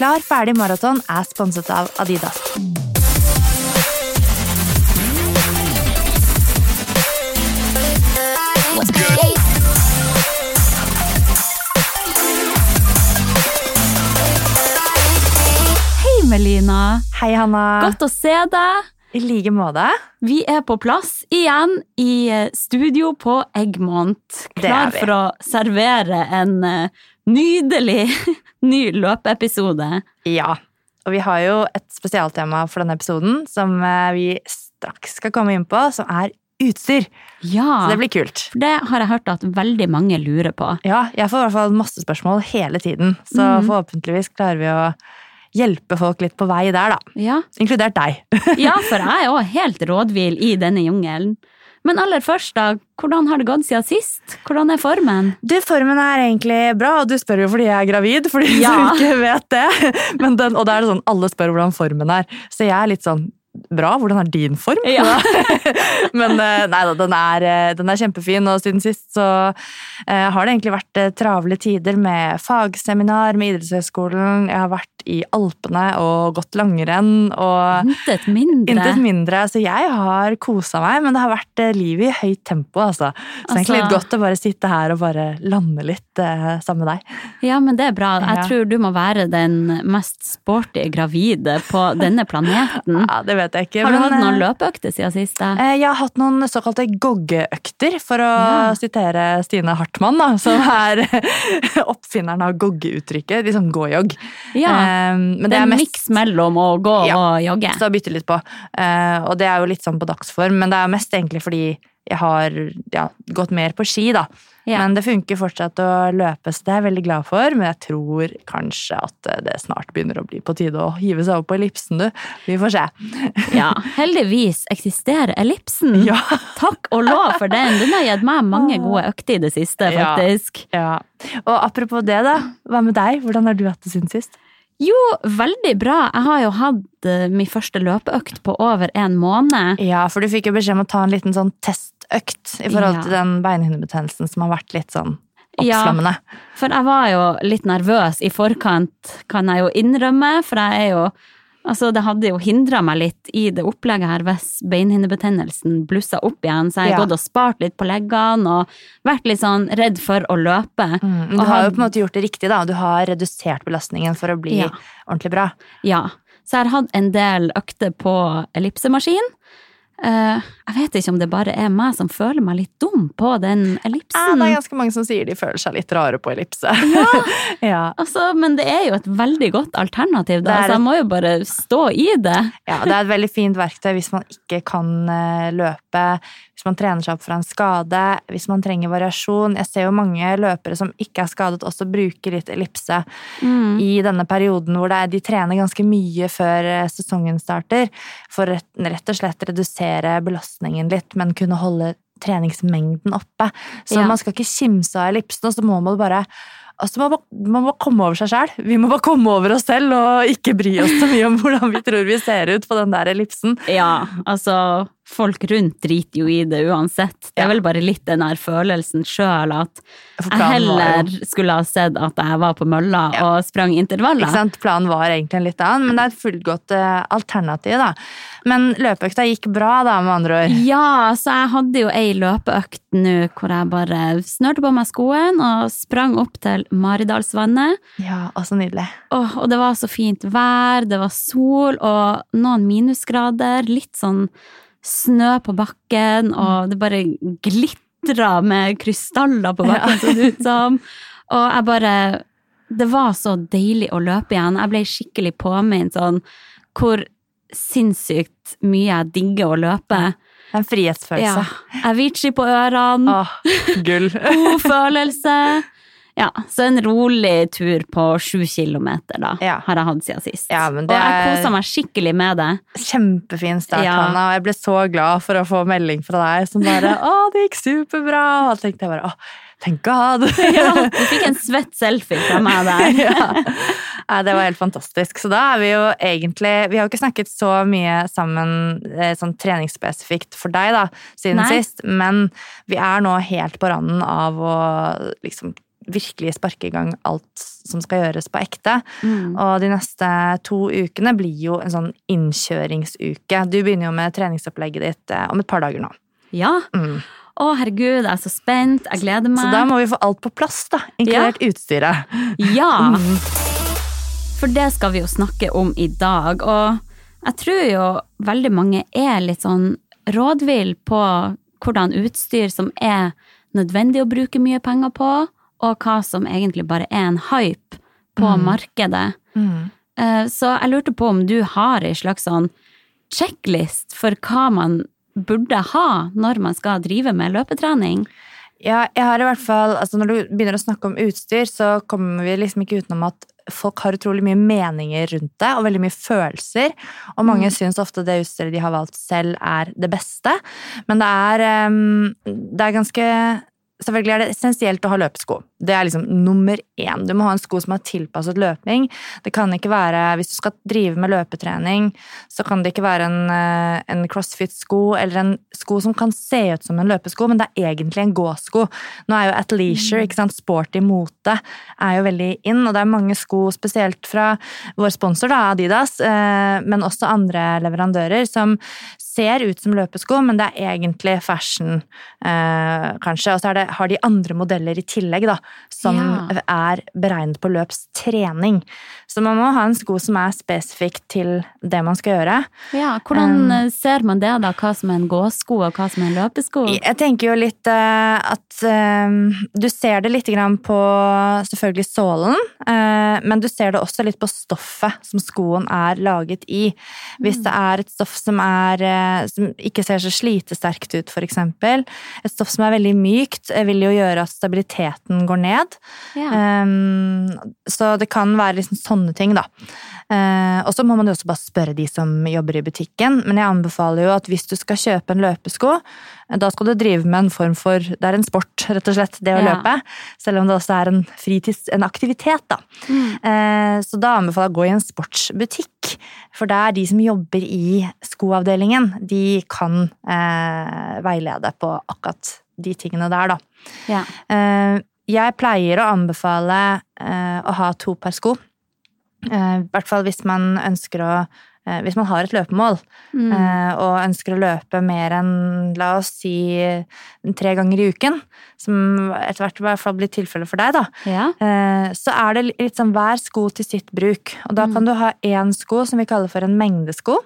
Klar ferdig maraton er sponset av Adidas. Hei, Melina. Hei, Hanna. Godt å se deg. I like måte. Vi er på plass igjen i eh, studio på Eggmont. Klar for å servere en eh, nydelig ny løpeepisode. Ja. Og vi har jo et spesialtema for denne episoden som eh, vi straks skal komme inn på, som er utstyr. Ja, Så det blir kult. det har jeg hørt at veldig mange lurer på. Ja, jeg får i hvert fall masse spørsmål hele tiden, så mm. forhåpentligvis klarer vi å hjelpe folk litt på vei der, da. Ja, Inkludert deg. ja for jeg er jo helt rådvill i denne jungelen. Men aller først, da. Hvordan har det gått siden sist? Hvordan er formen? Du, formen er egentlig bra, og du spør jo fordi jeg er gravid, for de Ja. som ikke vet det. Men den, og da er det sånn, alle spør hvordan formen er. Så jeg er litt sånn, bra, hvordan er din form? Ja. Men eh, nei da, den er, eh, den er kjempefin, og siden sist så eh, har det egentlig vært travle tider med fagseminar med idrettshøyskolen. Jeg har vært i Alpene og gått langrenn og Intet mindre. Intet mindre, så jeg har kosa meg, men det har vært eh, liv i høyt tempo, altså. Så egentlig litt Altså- godt å bare sitte her og bare lande litt eh, sammen med deg. Ja, men det er bra. Jeg Ja. tror du må være den mest sporty gravide på denne planeten. Ja, det vet jeg ikke. Har du men, hatt noen eh, løpeøkter siden sist? eh, Jeg har hatt noen såkalte goggeøkter, for å Ja. sitere Stine Hartmann, da, som er oppfinneren av goggeuttrykket. Liksom gå-jogg. Ja, Eh, men det er en mest- miks mellom å gå Ja. og jogge. Så bytte litt på. Eh, og det er jo litt sånn på dagsform, men det er mest egentlig fordi jeg har ja, gått mer på ski, da. Ja. Men det funker fortsatt å løpe, så det er jeg veldig glad for. Men jeg tror kanskje at eh, det snart begynner å bli på tide å hive seg opp på ellipsen, du. Vi får se. Ja, heldigvis eksisterer ellipsen. Ja. Takk og lov for den. Den har gitt meg mange gode økter i det siste, faktisk. ja. Og apropos det, da. Hva med deg? Hvordan har du hatt det siden sist? Jo, veldig bra. Jeg har jo hatt eh, min første løpeøkt på over en måned. Ja, for du fikk jo beskjed om å ta en liten sånn testøkt i forhold Ja. til den beinhinnebetennelsen som har vært litt sånn Ja. For jeg var jo litt nervøs i forkant, kan jeg jo innrømme, for jeg er jo Altså, det hadde jo hindra meg litt i det opplegget her hvis beinhinnebetennelsen blussa opp igjen, så jeg har Ja. gått og spart litt på leggene og vært litt sånn redd for å løpe. Mm, du har jo på en måte gjort det riktig, da. Du har redusert belastningen for å bli Ja. ordentlig bra. Ja. Så jeg har hatt en del økter på ellipsemaskin. Eh, jeg vet ikke om det bare er meg som føler meg litt dum på den Ja, ellipsen. det er ganske mange som sier de føler seg litt rare på ellipse. ja. Altså, men det er jo et veldig godt alternativ, da, så jeg må jo bare stå i det. ja, det er et veldig fint verktøy hvis man ikke kan eh, løpe, hvis man trener seg opp fra en skade, hvis man trenger variasjon. Jeg ser jo mange løpere som ikke er skadet, også bruker litt ellipse Mm. i denne perioden hvor er, de trener ganske mye før eh, sesongen starter, for rett og slett redusere belastningen litt, men kunne holde treningsmengden oppe. Så Ja. man skal ikke kimse av ellipsen, og så må man bare Altså, man, må, man må komme over seg sjæl. Vi må bare komme over oss selv og ikke bry oss så mye om hvordan vi tror vi ser ut på den der ellipsen. Ja, altså folk rundt driter jo i det uansett. Det er vel bare litt den der følelsen sjøl at jeg heller skulle ha sett at jeg var på mølla Ja. og sprang intervaller. Planen var egentlig en litt annen, men det er et fullgodt uh, alternativ. da. Men løpeøkta gikk bra, da, med andre ord. Ja, så jeg hadde jo ei løpeøkt nå hvor jeg bare snørte på meg skoen og sprang opp til Maridalsvannet. Ja, og så nydelig. Og, og det var så fint vær, det var sol og noen minusgrader, litt sånn snø på bakken, og det bare glitra med krystaller på bakken, så det ut som. Og jeg bare Det var så deilig å løpe igjen. Jeg ble skikkelig påminnet sånn hvor sinnssykt mye jeg digger å løpe. En frihetsfølelse. Ja. Avicii på ørene. Åh, gull. God følelse. Ja, så en rolig tur på sju kilometer, da, Ja. har jeg hatt siden sist. Ja, men det Og jeg er- kosa meg skikkelig med det. Kjempefin start, Ja. Hanna, og jeg ble så glad for å få melding fra deg som bare 'Å, det gikk superbra!' Og da tenkte jeg bare 'Å, thank God'. Ja, du fikk en svett selfie fra meg der. ja. Det var helt fantastisk. Så da er vi jo egentlig Vi har jo ikke snakket så mye sammen eh, sånn treningsspesifikt for deg da, siden Nei. sist, men vi er nå helt på randen av å liksom virkelig sparke i gang alt som skal gjøres på ekte. Mm. Og de neste to ukene blir jo en sånn innkjøringsuke. Du begynner jo med treningsopplegget ditt eh, om et par dager nå. Ja. Mm. Å, herregud, jeg er så spent. Jeg gleder meg. Så da må vi få alt på plass, da. Inkludert utstyret. Ja! Mm. For det skal vi jo snakke om i dag. Og jeg tror jo veldig mange er litt sånn rådvill på hvordan utstyr som er nødvendig å bruke mye penger på, og hva som egentlig bare er en hype på Mm. markedet. Mm. Eh, Så jeg lurte på om du har ei slags sånn checklist for hva man burde ha når man skal drive med løpetrening. Ja, jeg har i hvert fall, altså Når du begynner å snakke om utstyr, så kommer vi liksom ikke utenom at folk har utrolig mye meninger rundt det, og veldig mye følelser. Og mange Mm. syns ofte det utstyret de har valgt selv, er det beste. Men det er, em, det er ganske Selvfølgelig er det essensielt å ha løpesko. Det er liksom nummer én. Du må ha en sko som er tilpasset løping. Det kan ikke være, Hvis du skal drive med løpetrening, så kan det ikke være en, eh, en crossfit-sko eller en sko som kan se ut som en løpesko, men det er egentlig en gåsko. Nå er jo athleisure, ikke sant, sporty mote, er jo veldig in, og det er mange sko, spesielt fra vår sponsor, da, Adidas, eh, men også andre leverandører, som ser ut som løpesko, men det er egentlig fashion, eh, kanskje. Og så er det, har de andre modeller i tillegg, da, som Ja. er beregnet på løpstrening. Så man må ha en sko som er spesifikk til det man skal gjøre. Ja, Hvordan Um, eh, ser man det, da? Hva som er en gåsko, og hva som er en løpesko? Jeg tenker jo litt uh, at um, du ser det litt grann på selvfølgelig sålen, uh, men du ser det også litt på stoffet som skoen er laget i. Hvis det er et stoff som, er, uh, som ikke ser så slitesterkt ut, eksempel, et stoff som er veldig mykt, vil jo gjøre at stabiliteten går ned. Ja. Um, så det kan være liksom sånne ting, da. Uh, og så må man jo også bare spørre de som jobber i butikken. Men jeg anbefaler jo at hvis du skal kjøpe en løpesko, eh, da skal du drive med en form for Det er en sport, rett og slett, det å Ja. løpe. Selv om det også er en fritids... En aktivitet, da. Mm. Uh, så da anbefaler jeg å gå i en sportsbutikk. For det er de som jobber i skoavdelingen, de kan uh, veilede på akkurat de tingene der, da. Ja. Eh, Jeg pleier å anbefale eh, å ha to par sko. Eh, I hvert fall hvis man ønsker å Hvis man har et løpemål Mm. og ønsker å løpe mer enn la oss si tre ganger i uken, som etter hvert i hvert fall blir tilfellet for deg, da, ja. så er det litt sånn hver sko til sitt bruk. Og da kan du ha én sko som vi kaller for en mengdesko,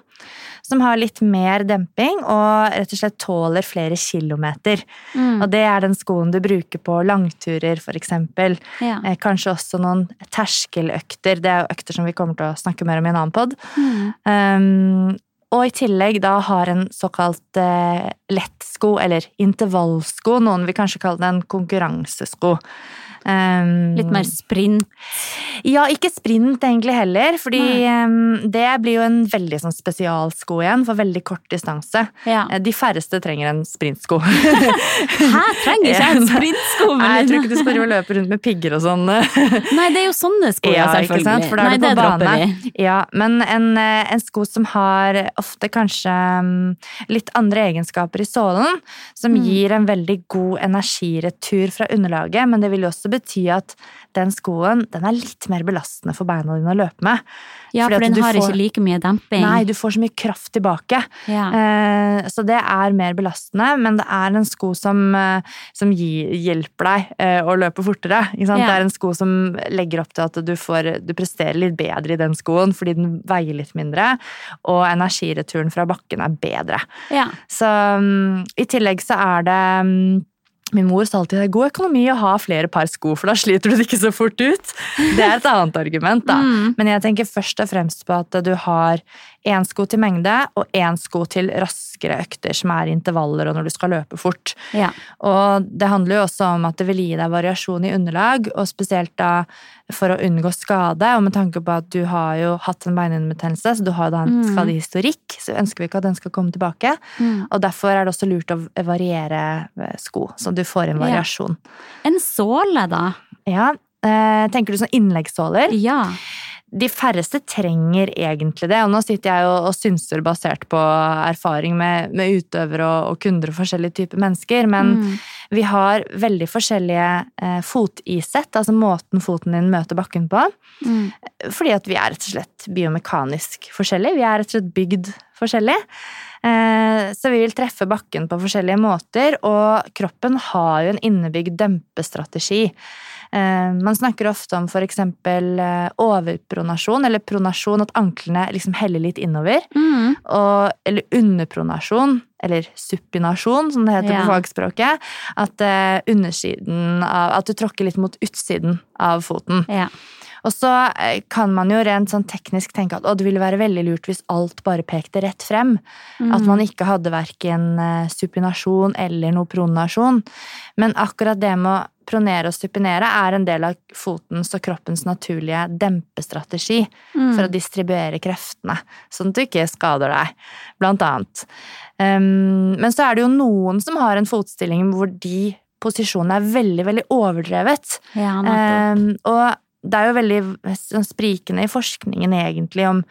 som har litt mer demping og rett og slett tåler flere kilometer. Mm. Og det er den skoen du bruker på langturer, eksempel. ja. Eh, kanskje også noen terskeløkter. Det er jo økter som vi kommer til å snakke mer om i en annen pod. Mm. Um, og i tillegg da har en såkalt eh, lettsko, eller intervallsko. Noen vil kanskje kalle det en konkurransesko. Um, Litt mer sprint. Ja, ikke sprint egentlig heller, fordi um, det blir jo en veldig sånn spesialsko igjen for veldig kort distanse. Ja. Eh, De færreste trenger en sprintsko. Hæ, trenger ikke jeg en sprintsko? Nei, jeg tror ikke du skal løpe rundt med pigger og sånn. Nei, det er jo sånne sko, ja, selvfølgelig. For da er Nei, du på bane. Ja, men en, eh, en sko som har ofte kanskje litt andre egenskaper i sålen, som Mm. gir en veldig god energiretur fra underlaget, men det vil jo også bety at den skoen den er litt mer belastende for beina dine å løpe med. Ja, Fordi for den har får- ikke like mye demping. Nei, du får så mye kraft tilbake. Ja. Eh, Så det er mer belastende, men det er en sko som, eh, som gir, hjelper deg eh, å løpe fortere. Ja. Det er en sko som legger opp til at du, får, du presterer litt bedre i den skoen fordi den veier litt mindre, og energireturen fra bakken er bedre. Ja. Så mm, i tillegg så er det mm, Min mor sa alltid det er god økonomi å ha flere par sko, for da sliter du det ikke så fort ut. Det er et annet argument, da. Mm. Men jeg tenker først og fremst på at du har én sko til mengde og én sko til raskere økter, som er intervaller og når du skal løpe fort. Ja. Og det handler jo også om at det vil gi deg variasjon i underlag, og spesielt da for å unngå skade, og med tanke på at du har jo hatt en beinhinnebetennelse, så du har jo da en Mm. skadehistorikk, så ønsker vi ikke at den skal komme tilbake. Mm. Og derfor er det også lurt å variere eh, sko, så du får en Ja. variasjon. En såle, da? Ja, eh, tenker du sånn innleggssåler? Ja. De færreste trenger egentlig det, og nå sitter jeg og, og synser basert på erfaring med, med utøvere og, og kunder og forskjellige typer mennesker, men Mm. vi har veldig forskjellige eh, fotisett, altså måten foten din møter bakken på, Mm. fordi at vi er rett og slett biomekanisk forskjellige, vi er rett og slett bygd forskjellig. Eh, så vi vil treffe bakken på forskjellige måter, og kroppen har jo en innebygd dempestrategi. Eh, Man snakker ofte om f.eks. overpronasjon, eller pronasjon, at anklene liksom heller litt innover. Mm. Og, eller underpronasjon, eller supinasjon, som det heter Ja. på fagspråket. At, eh, undersiden av, at du tråkker litt mot utsiden av foten. Ja. Og så eh, kan man jo rent sånn teknisk tenke at det ville være veldig lurt hvis alt bare pekte rett frem. At man ikke hadde verken eh, supinasjon eller noe pronasjon. Men akkurat det med å pronere og supinere er en del av fotens og kroppens naturlige dempestrategi Mm. for å distribuere kreftene, sånn at du ikke skader deg, blant annet. Um, men så er det jo noen som har en fotstilling hvor de posisjonene er veldig, veldig overdrevet. ja. Um, og det er jo veldig sånn sprikende i forskningen egentlig om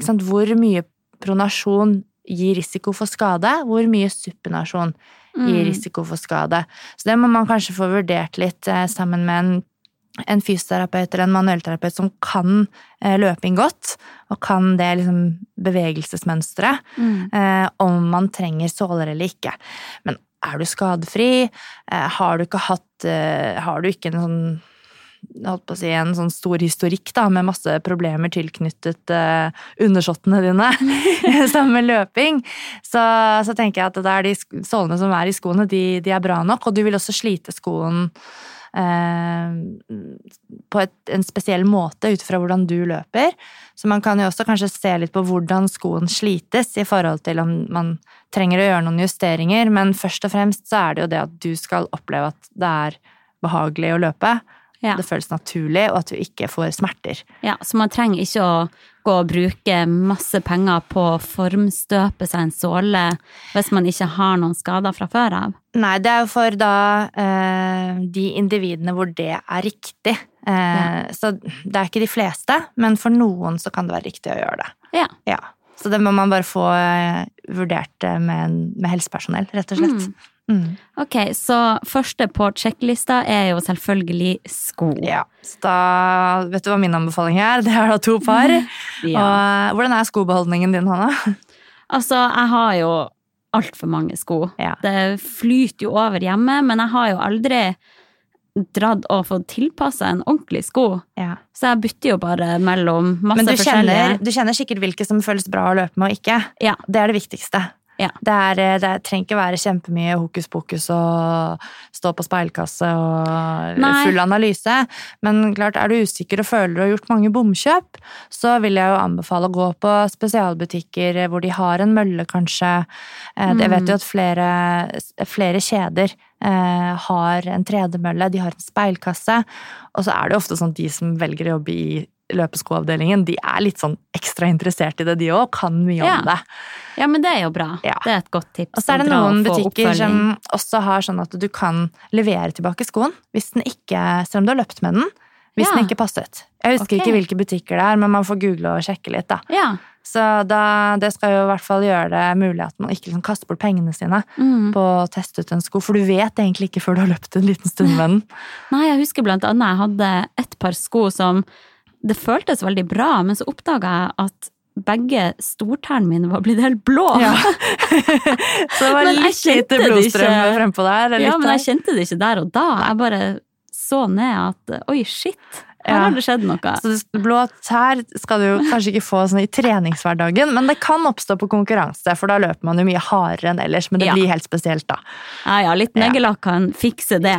sant, hvor mye pronasjon gir risiko for skade, hvor mye supinasjon gir Mm. risiko for skade. Så det må man kanskje få vurdert litt eh, sammen med en, en fysioterapeut eller en manuellterapeut som kan eh, løping godt, og kan det liksom bevegelsesmønsteret, Mm. eh, om man trenger såler eller ikke. Men er du skadefri? Eh, har du ikke hatt Har du ikke en sånn holdt på å si, en sånn stor historikk da, med masse problemer tilknyttet uh, undersåttene dine, sammen med løping, så, så tenker jeg at det er de sålene som er i skoene, de, de er bra nok, og du vil også slite skoen uh, på et, en spesiell måte ut fra hvordan du løper. Så man kan jo også kanskje se litt på hvordan skoen slites i forhold til om man trenger å gjøre noen justeringer, men først og fremst så er det jo det at du skal oppleve at det er behagelig å løpe. Ja. Det føles naturlig, og at du ikke får smerter. Ja, så man trenger ikke å gå og bruke masse penger på å formstøpe seg en såle hvis man ikke har noen skader fra før av. Nei, det er jo for da eh, de individene hvor det er riktig. Eh, Så det er ikke de fleste, men for noen så kan det være riktig å gjøre det. Ja. Ja. Så det må man bare få eh, vurdert eh, med, med helsepersonell, rett og slett. Mm. Ok, så første på sjekklista er jo selvfølgelig sko. Ja. Så da vet du hva min anbefaling er? Det er da to par. Ja. Og hvordan er skobeholdningen din, Hanna? Altså, jeg har jo altfor mange sko. Ja. Det flyter jo over hjemme, men jeg har jo aldri dratt og fått tilpassa en ordentlig sko. Ja. Så jeg bytter jo bare mellom masse Men du forskjellige. kjenner, du kjenner sikkert hvilke som føles bra å løpe med og ikke. Ja. Det er det viktigste. Ja. Det, er, eh, det trenger ikke være kjempemye hokus pokus og stå på speilkasse og Nei. full analyse. Men klart, er du usikker og føler du har gjort mange bomkjøp, så vil jeg jo anbefale å gå på spesialbutikker hvor de har en mølle, kanskje. Mm. Jeg vet jo at flere, flere kjeder eh, har en tredemølle, de har en speilkasse. Og så er det jo ofte sånn at de som velger å jobbe i løpeskoavdelingen, de er litt sånn ekstra interessert i det, de òg. Kan mye Ja. om det. Ja, men det er jo bra. Ja. Det er et godt tips. Og så er det noen butikker som også har sånn at du kan levere tilbake skoen hvis den ikke, selv om du har løpt med den, hvis Ja. den ikke passet. Jeg husker okay. ikke hvilke butikker det er, men man får google og sjekke litt, da. Ja. Så da, det skal jo i hvert fall gjøre det mulig at man ikke liksom kaster bort pengene sine Mm. på å teste ut en sko, for du vet egentlig ikke før du har løpt en liten stund med den. Nei, jeg husker blant annet jeg hadde et par sko som Det føltes veldig bra, men så oppdaga jeg at begge stortærne mine var blitt helt blå. Ja. Så det var litt lite det blodstrøm frempå der. Ja, men jeg kjente det ikke der og da. Jeg bare så ned at oi, shit, her har det skjedd noe. Så blå tær skal du kanskje ikke få sånn i treningshverdagen, men det kan oppstå på konkurranse, for da løper man jo mye hardere enn ellers, men det Ja. blir helt spesielt da. Ja, ja, litt neglelakk kan fikse det.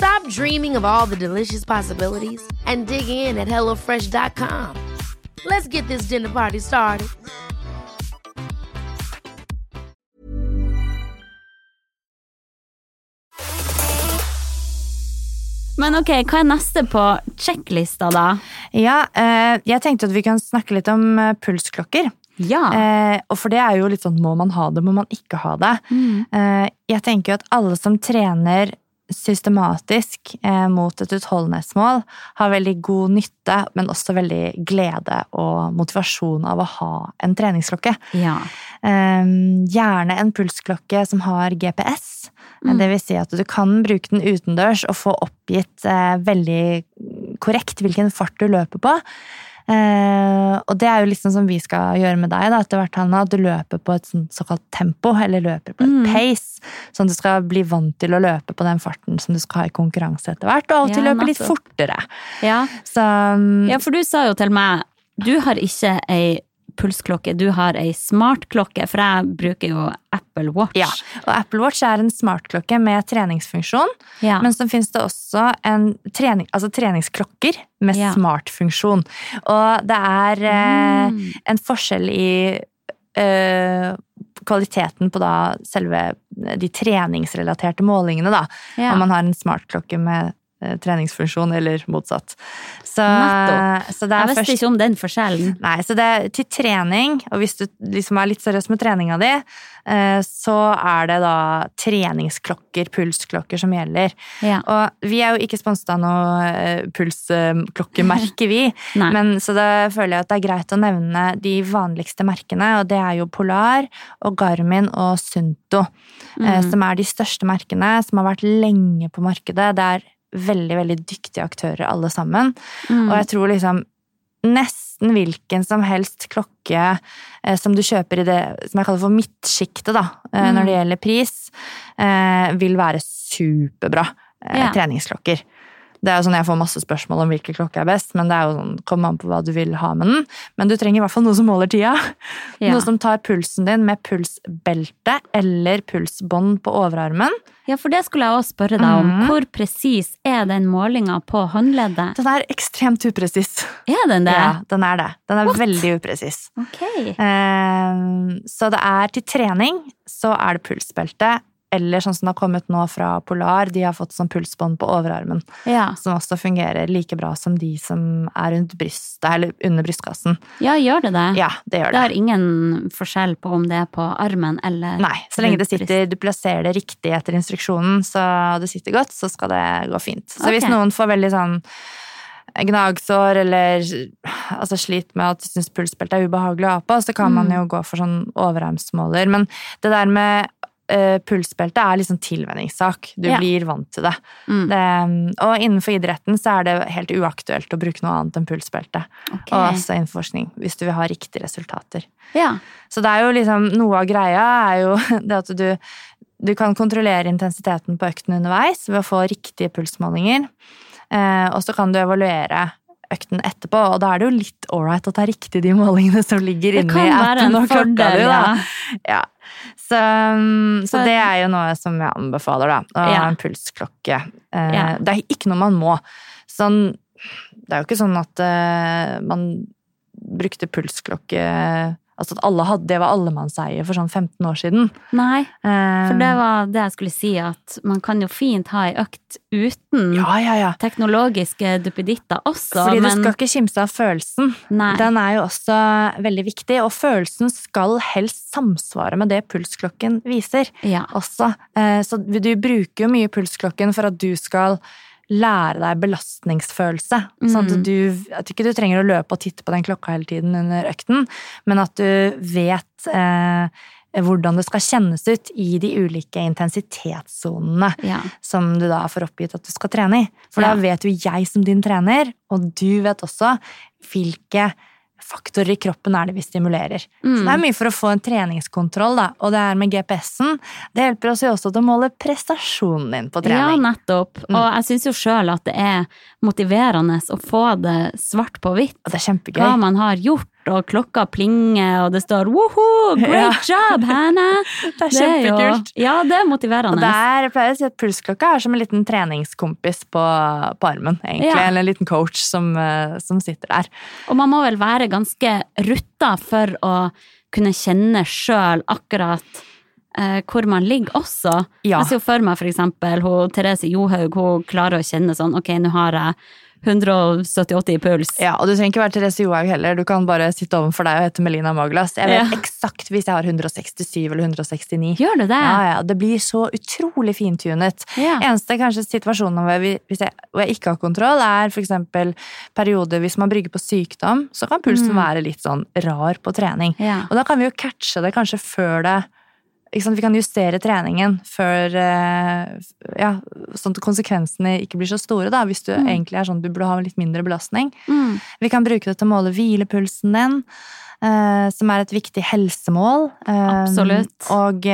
Stop dreaming of all the delicious possibilities and dig in at HelloFresh.com. Let's get this dinner party started. Men ok, hva er neste på sjekklista, da? Ja, eh, jeg tenkte at vi kan snakke litt om eh, pulsklokker. Ja. Eh, og for det er jo litt sånn, må man ha det, må man ikke ha det? Eh, jeg tenker jo at alle som trener systematisk eh, mot et utholdenhetsmål, har veldig god nytte, men også veldig glede og motivasjon av å ha en treningsklokke. ja. Eh, gjerne en pulsklokke som har GPS. Mm. Det vil si at du kan bruke den utendørs og få oppgitt eh, veldig korrekt hvilken fart du løper på. Eh, og det er jo liksom som vi skal gjøre med deg da, etter hvert, Hanna, at du løper på et såkalt tempo, eller løper på et Mm. pace, sånn at du skal bli vant til å løpe på den farten som du skal ha i konkurranse etter hvert, og av og til Ja, løpe litt fortere. ja. Så mm, Ja, for du sa jo til meg du har ikke ei pulsklokke, du har ei smartklokke, for jeg bruker jo Apple Watch. ja, og Apple Watch er en smartklokke med treningsfunksjon, Ja. Men så finnes det også en trening, altså treningsklokker med Ja. smartfunksjon. Og det er eh, Mm. en forskjell i eh, kvaliteten på da selve de treningsrelaterte målingene, da. Ja. Om man har en smartklokke med treningsfunksjon, eller motsatt. Så, så det jeg visste først ikke om den forskjellen. Nei, så det er til trening, og hvis du liksom er litt seriøs med treninga di, eh, så er det da treningsklokker, pulsklokker, som gjelder. Ja. Og vi er jo ikke sponset av noe eh, pulsklokkemerke, vi. Men så da føler jeg at det er greit å nevne de vanligste merkene, og det er jo Polar og Garmin og Sunto, eh, Mm. som er de største merkene, som har vært lenge på markedet. Det er veldig, veldig dyktige aktører alle sammen. Mm. Og jeg tror liksom nesten hvilken som helst klokke eh, som du kjøper i det som jeg kaller for midtsjiktet, da, eh, Mm. når det gjelder pris, eh, vil være superbra Ja. treningsklokker. Det er jo sånn Jeg får masse spørsmål om hvilken klokke er best, men det er jo sånn, kommer an på hva du vil ha med den. Men du trenger i hvert fall noe som måler tida. Ja. Noe som tar pulsen din med pulsbelte eller pulsbånd på overarmen. ja, for det skulle jeg også spørre deg om. Mm. Hvor presis er den målinga på håndleddet? Den er ekstremt upresis. Er den det? Ja, den er det. Den er What? veldig upresis. Ok. Um, Så det er til trening, så er det pulsbelte. Eller sånn som det har kommet nå fra Polar, de har fått sånn pulsbånd på overarmen. Ja. Som også fungerer like bra som de som er rundt brystet, eller under brystkassen. ja, gjør det det? Ja, det gjør Det det. har ingen forskjell på om det er på armen eller Nei, så lenge det sitter, du plasserer det riktig etter instruksjonen, så det sitter godt, så skal det gå fint. Så hvis noen får veldig sånn gnagsår eller altså sliter med at de syns pulsbeltet er ubehagelig å ha på, så kan man Mm. jo gå for sånn overarmsmåler. Men det der med eh, pulsbelte er liksom tilvenningssak. Du Ja. blir vant til det. Mm. det. Og innenfor idretten så er det helt uaktuelt å bruke noe annet enn pulsbelte. Okay. Og også innenfor forskning, hvis du vil ha riktige resultater. Ja. Så det er jo liksom, noe av greia er jo det at du, du kan kontrollere intensiteten på økten underveis ved å få riktige pulsmålinger. Eh, og så kan du evaluere økten etterpå, og da er det jo litt ålreit at det er riktig de målingene som ligger Det inni kan være appen en fordel, ja. Ja. Så, um, så det er jo noe som jeg anbefaler, da. Å ha en pulsklokke. Eh. Det er ikke noe man må. Sånn, det er jo ikke sånn at eh, man brukte pulsklokke altså at alle hadde, det var allemannseie for sånn 15 år siden. Nei, for Eh, det var det jeg skulle si, at man kan jo fint ha ei økt uten Ja, ja, ja. teknologiske duppeditter også, Fordi du skal ikke kimse av følelsen. Nei. Den er jo også veldig viktig, og følelsen skal helst samsvare med det pulsklokken viser. ja. også. Eh, Så du bruker jo mye pulsklokken for at du skal lære deg belastningsfølelse. Sånn at Mhm. du at ikke du trenger å løpe og titte på den klokka hele tiden under økten, men at du vet eh, hvordan det skal kjennes ut i de ulike intensitetssonene ja. som du da får oppgitt at du skal trene i. For Ja. da vet jo jeg som din trener, og du vet også hvilke faktorer i kroppen er det vi stimulerer. Så Mm. det er mye for å få en treningskontroll, da. Og det her med GPS-en, det hjelper oss jo også til å måle prestasjonen din på trening. Ja, nettopp. Mm. Og jeg syns jo sjøl at det er motiverende å få det svart på hvitt. Og det er kjempegøy. Hva man har gjort, og klokka plinger, og det står 'woho, great job, Hannah'. Det er kjempekult. jo, ja, det er motiverende. Og der pleier jeg å si at pulsklokka er som en liten treningskompis på, på armen, egentlig. Ja. Eller en liten coach som, eh, som sitter der. Og man må vel være ganske rutta for å kunne kjenne sjøl akkurat eh, hvor man ligger også. Ja. Jeg ser jo for meg for hun, Therese Johaug, hun klarer å kjenne sånn ok, nå har jeg 170-80 i puls. Ja, og du trenger ikke være Therese Johaug heller. Du kan bare sitte overfor deg og hete Melina Maglas. Jeg vet Ja. eksakt hvis jeg har 167 eller 169. Gjør du det? Ja, ja, Det blir så utrolig fintunet. Ja. Eneste kanskje situasjonen hvor jeg, jeg, hvor jeg ikke har kontroll, er f.eks. perioder hvis man brygger på sykdom. Så kan pulsen være litt sånn rar på trening. Mm. Ja. Og da kan vi jo catche det kanskje før det? Vi kan justere treningen før eh, ja, Sånn at konsekvensene ikke blir så store, da, hvis du egentlig er sånn du burde ha litt mindre belastning. Mm. Vi kan bruke det til å måle hvilepulsen din, eh, som er et viktig helsemål. Eh, Absolutt. Og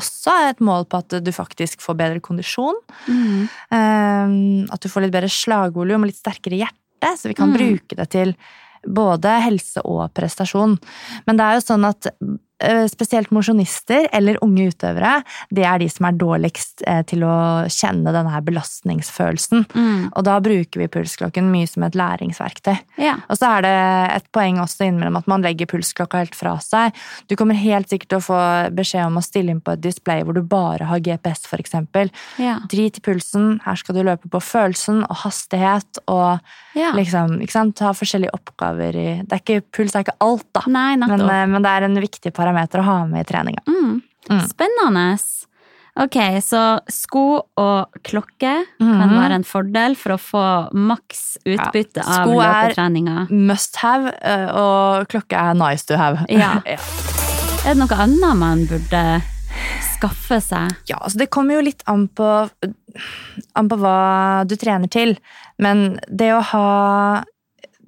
også et mål på at du faktisk får bedre kondisjon. Mm. At du får litt bedre slagvolum og litt sterkere hjerte, så vi kan Mm. bruke det til både helse og prestasjon. Men det er jo sånn at spesielt mosjonister eller unge utøvere, det er de som er dårligst eh, til å kjenne denne belastningsfølelsen. Mm. Og da bruker vi pulsklokken mye som et læringsverktøy. Ja. Og så er det et poeng også innimellom at man legger pulsklokka helt fra seg. Du kommer helt sikkert til å få beskjed om å stille inn på et display hvor du bare har GPS, eksempel. Ja. Drit i pulsen, her skal du løpe på følelsen og hastighet og ja. liksom, ikke sant, ha forskjellige oppgaver i det er ikke, Puls er ikke alt, da. Men, eh, men det er en viktig parameter å ha med i treninga. Mm. Mm. Spennende. Ok, så sko og klokke kan Mhm. være en fordel for å få maks utbytte av løpetreninga. Sko er- Must have, eh, og klokke er nice to have. Ja. Er det noe annet man burde skaffe seg? Ja, altså det kommer jo litt an på, an på hva du trener til. Men det å ha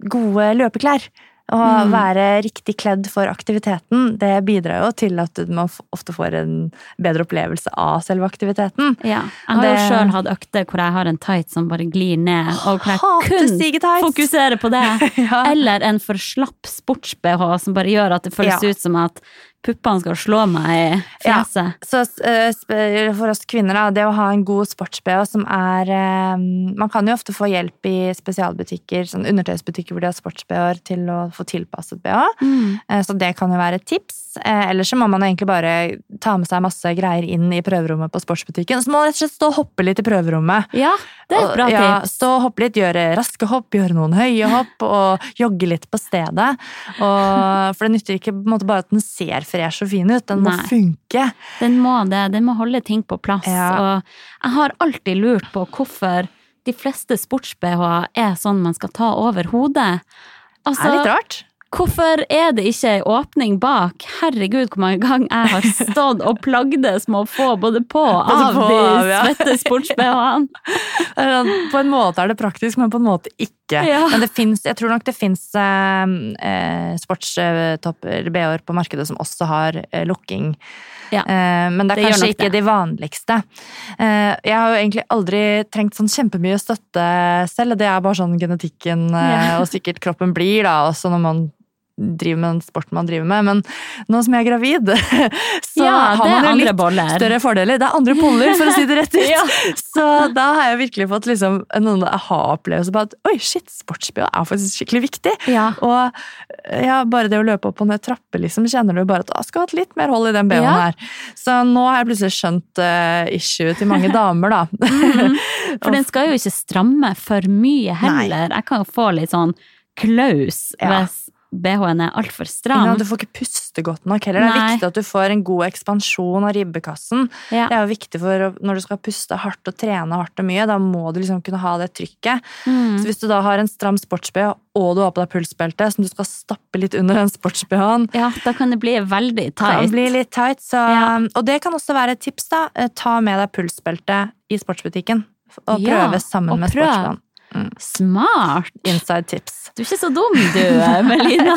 gode løpeklær og Mm. være riktig kledd for aktiviteten, det bidrar jo til at man ofte får en bedre opplevelse av selve aktiviteten. Ja. Jeg har jo Det- sjøl hatt økter hvor jeg har en tight som bare glir ned, og hvor jeg kun fokuserer på det. Ja. Eller en for slapp sports-BH som bare gjør at det føles Ja. ut som at puppene skal slå meg i Ja. Så eh, for oss kvinner, da, det å ha en god sports-BH som er eh, Man kan jo ofte få hjelp i spesialbutikker, sånn undertøysbutikker hvor de har sports-BH-er, til å få tilpasset BH. Mm. Eh, Så det kan jo være et tips. Ellers så må man egentlig bare ta med seg masse greier inn i prøverommet på sportsbutikken. Så må man rett og slett stå og hoppe litt i prøverommet. Ja, det er et bra Og, ja, tips. Stå og hoppe litt, gjøre raske hopp, gjøre noen høye hopp, og jogge litt på stedet. Og, for det nytter ikke måte bare at den ser fresh og fin ut, den må funke. Den må det. Den må holde ting på plass. Ja. Og jeg har alltid lurt på hvorfor de fleste sports-BH-er er sånn man skal ta over hodet. Det er litt rart. Hvorfor er det ikke ei åpning bak? Herregud, hvor mange ganger jeg har stått og plagdes med å få både på og av på de ja. svette sports-BH-ene. Eh, På en måte er det praktisk, men på en måte ikke. Ja. Men det finnes, jeg tror nok det fins eh, eh, sportstopper, BH-er, på markedet som også har eh, lukking. Ja. Eh, men det er Det kanskje ikke det. de vanligste. Eh, jeg har jo egentlig aldri trengt sånn kjempemye støtte selv, det er bare sånn genetikken eh, og sikkert kroppen blir, da, også når man driver med den sporten man driver med. Men nå som jeg er gravid, så Ja, har man jo litt boller. større fordeler. Det er andre boller, for å si det rett ut. Ja. Så da har jeg virkelig fått liksom, noen aha-opplevelser på at oi, shit, sports-BH er faktisk skikkelig viktig. Ja. Og ja, bare det å løpe opp og ned trapper, liksom, kjenner du bare at jeg skulle hatt litt mer hold i den BH-en her. Så nå har jeg plutselig skjønt uh, issue til mange damer, da. For den skal jo ikke stramme for mye heller. Jeg kan jo få litt sånn klaus hvis BH-en er altfor Ja, stram. du får ikke puste godt nok heller. Det er viktig at du får en god ekspansjon av ribbekassen. Ja. Det er jo viktig for når du skal puste hardt og trene hardt og mye. Da må du liksom kunne ha det trykket. Mm. Så hvis du da har en stram sports-BH og du har på deg pulsbelte som du skal stappe litt under den sports-BH-en, Ja, da kan det bli veldig kan tight. bli litt tight. Så, Ja. Og det kan også være et tips. da. Eh, Ta med deg pulsbelte i sportsbutikken og Ja, prøve sammen og med prøv. Smart! Inside tips. Du er ikke så dum, du, Melina.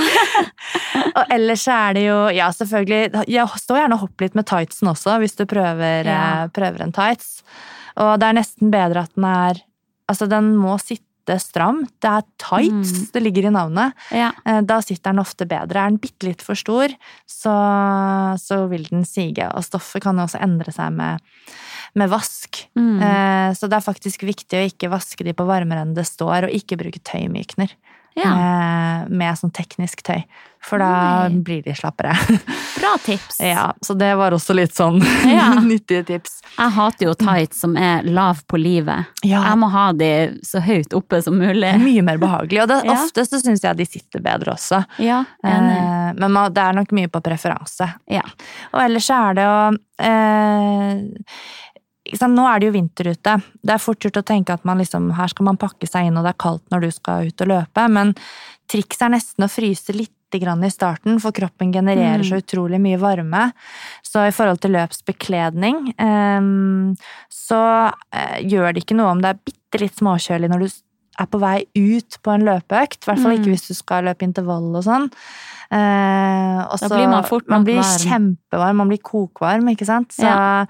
Og ellers er det jo Ja, selvfølgelig. Jeg står gjerne og hopper litt med tightsen også, hvis du prøver, Ja. eh, prøver en tights. Og det er nesten bedre at den er Altså, den må sitte stramt. Det er tights, Mm. det ligger i navnet. Ja. Eh, Da sitter den ofte bedre. Er den bitte litt for stor, så, så vil den sige. Og stoffet kan jo også endre seg med, med vask. Mm. Eh, Så det er faktisk viktig å ikke vaske de på varmere enn det står, og ikke bruke tøymykner ja. med, med sånn teknisk tøy. For da Nei. blir de slappere. Bra tips. ja, så det var også litt sånn Ja. nyttige tips. Jeg hater jo tights som er lav på livet. Ja. Jeg må ha de så høyt oppe som mulig. Mye mer behagelig. Og det, Ja. ofte så syns jeg de sitter bedre også. Ja. Eh, men det er nok mye på preferanse. Ja. Og ellers er det å eh, Nå er det jo vinter ute. Det er fort gjort å tenke at man liksom, her skal man pakke seg inn, og det er kaldt når du skal ut og løpe, men triks er nesten å fryse litt grann i starten, for kroppen genererer Mm. så utrolig mye varme. Så i forhold til løpsbekledning eh, så eh, gjør det ikke noe om det er bitte litt småkjølig når du er på vei ut på en løpeøkt. I hvert fall Mm. ikke hvis du skal løpe intervall og sånn. Eh, også, Da blir man fort man blir varm. kjempevarm, man blir kokvarm, ikke sant? Så Ja.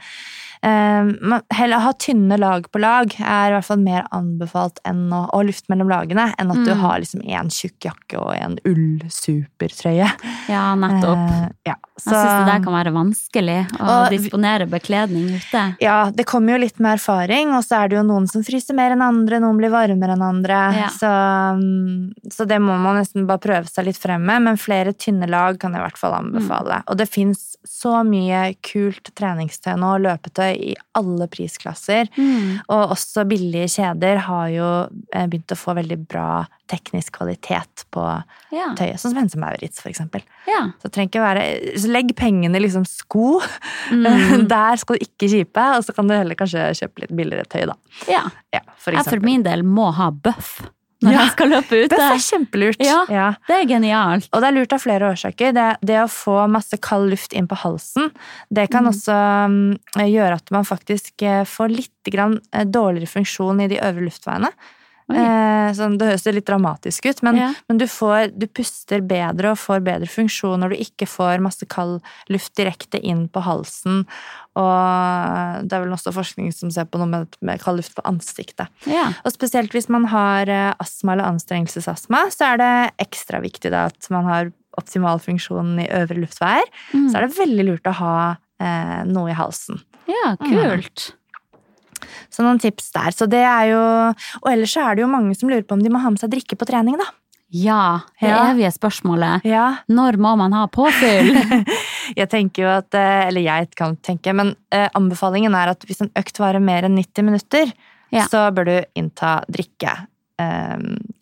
eh, man, heller ha tynne lag på lag er i hvert fall mer anbefalt enn å, og luft mellom lagene, enn at du Mm. har liksom en tjukk jakke og en ull-supertrøye. ja, nettopp. Eh, ja, så, Jeg syns det der kan være vanskelig å Og- disponere bekledning ute. ja, det kommer jo litt med erfaring, og så er det jo noen som fryser mer enn andre, noen blir varmere enn andre. Ja. Så, mm, så det må man nesten bare prøve seg litt frem med, men flere tynne lag kan jeg i hvert fall anbefale. Og det fins så mye kult treningstøy nå, løpetøy i alle prisklasser. Mm. Og også billige kjeder har jo eh, begynt å få veldig bra teknisk kvalitet på Ja. tøyet, sånn som Hense Maurits for eksempel. ja. Så være så Legg pengene i liksom sko. Mm. Der skal du ikke kjipe, og så kan du heller kanskje kjøpe litt billigere tøy, da. ja. Ja, for Jeg for min del må ha bøff når Ja. jeg skal løpe ute. Det er kjempelurt. Ja. Det er genialt. Og det er lurt av flere årsaker. Det, det å få masse kald luft inn på halsen, det kan Mm. også mm, gjøre at man faktisk eh, får litt grann eh, dårligere funksjon i de øvre luftveiene. Eh, sånn, det høres litt dramatisk ut, men, Ja. men du, får, du puster bedre og får bedre funksjon når du ikke får masse kald luft direkte inn på halsen. Og det er vel også forskning som ser på noe med, med kald luft på ansiktet. Ja. Og spesielt hvis man har eh, astma eller anstrengelsesastma, så er det ekstra viktig da at man har optimal funksjon i øvre luftveier. Mm. Så er det veldig lurt å ha eh, noe i halsen. ja, kult. Så noen tips der. Så det er jo Og ellers så er det jo mange som lurer på om de må ha med seg drikke på trening, da. Ja, det Ja. evige spørsmålet. Ja. Når må man ha påfyll? Jeg tenker jo at eh, Eller jeg kan tenke, men eh, anbefalingen er at hvis en økt varer mer enn 90 minutter, Ja. så bør du innta drikke. Eh,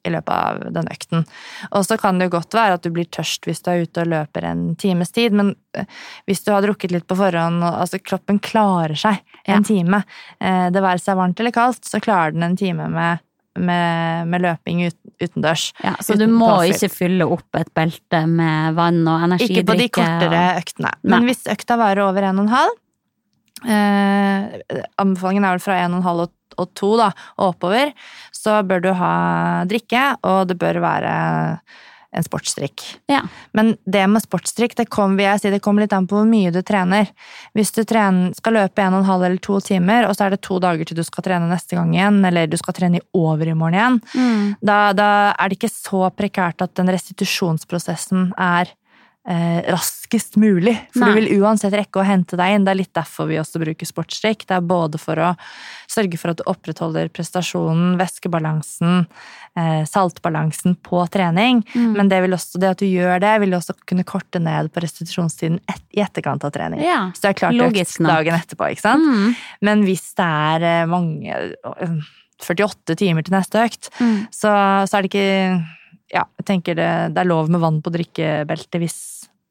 I løpet av den økten. Og så kan det jo godt være at du blir tørst hvis du er ute og løper en times tid, men eh, hvis du har drukket litt på forhånd, og, altså kroppen klarer seg en Ja. time. Eh, det være seg varmt eller kaldt, så klarer den en time med, med, med løping ut, utendørs. Ja, så du må påfyll. ikke fylle opp et belte med vann og energidrikke? Ikke på de kortere og- øktene. Men Nei. hvis økta varer over en og en halv eh, Anbefalingen er vel fra en og en halv og, og to da, og oppover. Så bør du ha drikke, og det bør være en sportsdrikk. Ja. Men det med sportsdrikk det kommer, si, det kommer litt an på hvor mye du trener. Hvis du trener, skal løpe en og en halv eller to timer, og så er det to dager til du skal trene neste gang igjen, eller du skal trene i overmorgen igjen, Mm. da, da er det ikke så prekært at den restitusjonsprosessen er eh, raskest mulig. For Nei. du vil uansett rekke å hente deg inn. Det er litt derfor vi også bruker sportsdrikk. Det er både for å sørge for at du opprettholder prestasjonen, væskebalansen, eh, saltbalansen på trening. Mm. Men det, vil også, det at du gjør det, vil også kunne korte ned på restitusjonstiden et, i etterkant av trening. Ja, Så det er klart logisk økt dagen etterpå, ikke sant? Mm. Men hvis det er eh, mange eh, 48 timer til neste økt, Mm. så, så er det ikke Ja, jeg tenker det, det er lov med vann på drikkebeltet hvis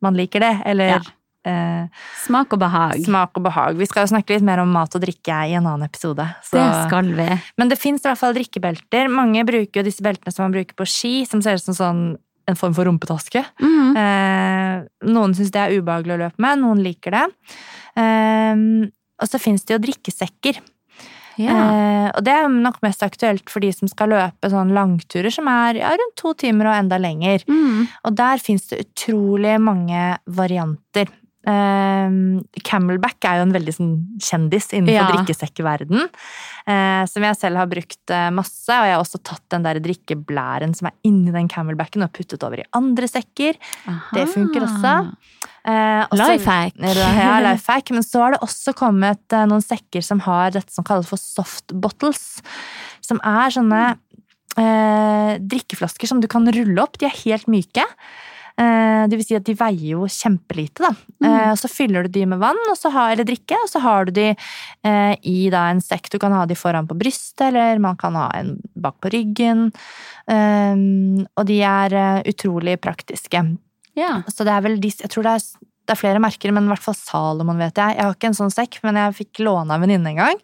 man liker det. Eller Ja. eh, Smak og behag. smak og behag. Vi skal jo snakke litt mer om mat og drikke i en annen episode. så- Det skal vi. Men det fins i hvert fall drikkebelter. Mange bruker jo disse beltene som man bruker på ski, som ser ut som sånn en form for rumpetaske. Mm. Eh, noen syns det er ubehagelig å løpe med, noen liker det. Eh, og så fins det jo drikkesekker. Eh, og det er nok mest aktuelt for de som skal løpe sånn langturer som er ja, rundt to timer og enda lenger. Mm. Og der fins det utrolig mange varianter. Eh, Camelback er jo en veldig sånn kjendis innenfor Ja. drikkesekkverden. Eh, som jeg selv har brukt eh, masse, og jeg har også tatt den der drikkeblæren som er inni den camelbacken og puttet over i andre sekker. Det funker også. Eh, og Lifehack. Ja, lifehack. Men så har det også kommet noen sekker som har dette som kalles for soft bottles. Som er sånne eh, drikkeflasker som du kan rulle opp. De er helt myke. Eh, det vil si at de veier jo kjempelite, da. Mm. så fyller du de med vann, har, eller drikke, og så har du de eh, i da en sekk. Du kan ha de foran på brystet, eller man kan ha en bak på ryggen. Eh, og de er eh, utrolig praktiske. Ja. Så det er vel de, jeg tror det er, det er flere merker, men i hvert fall Salomon vet jeg. Jeg har ikke en sånn sekk, men jeg fikk låne av en venninne en gang.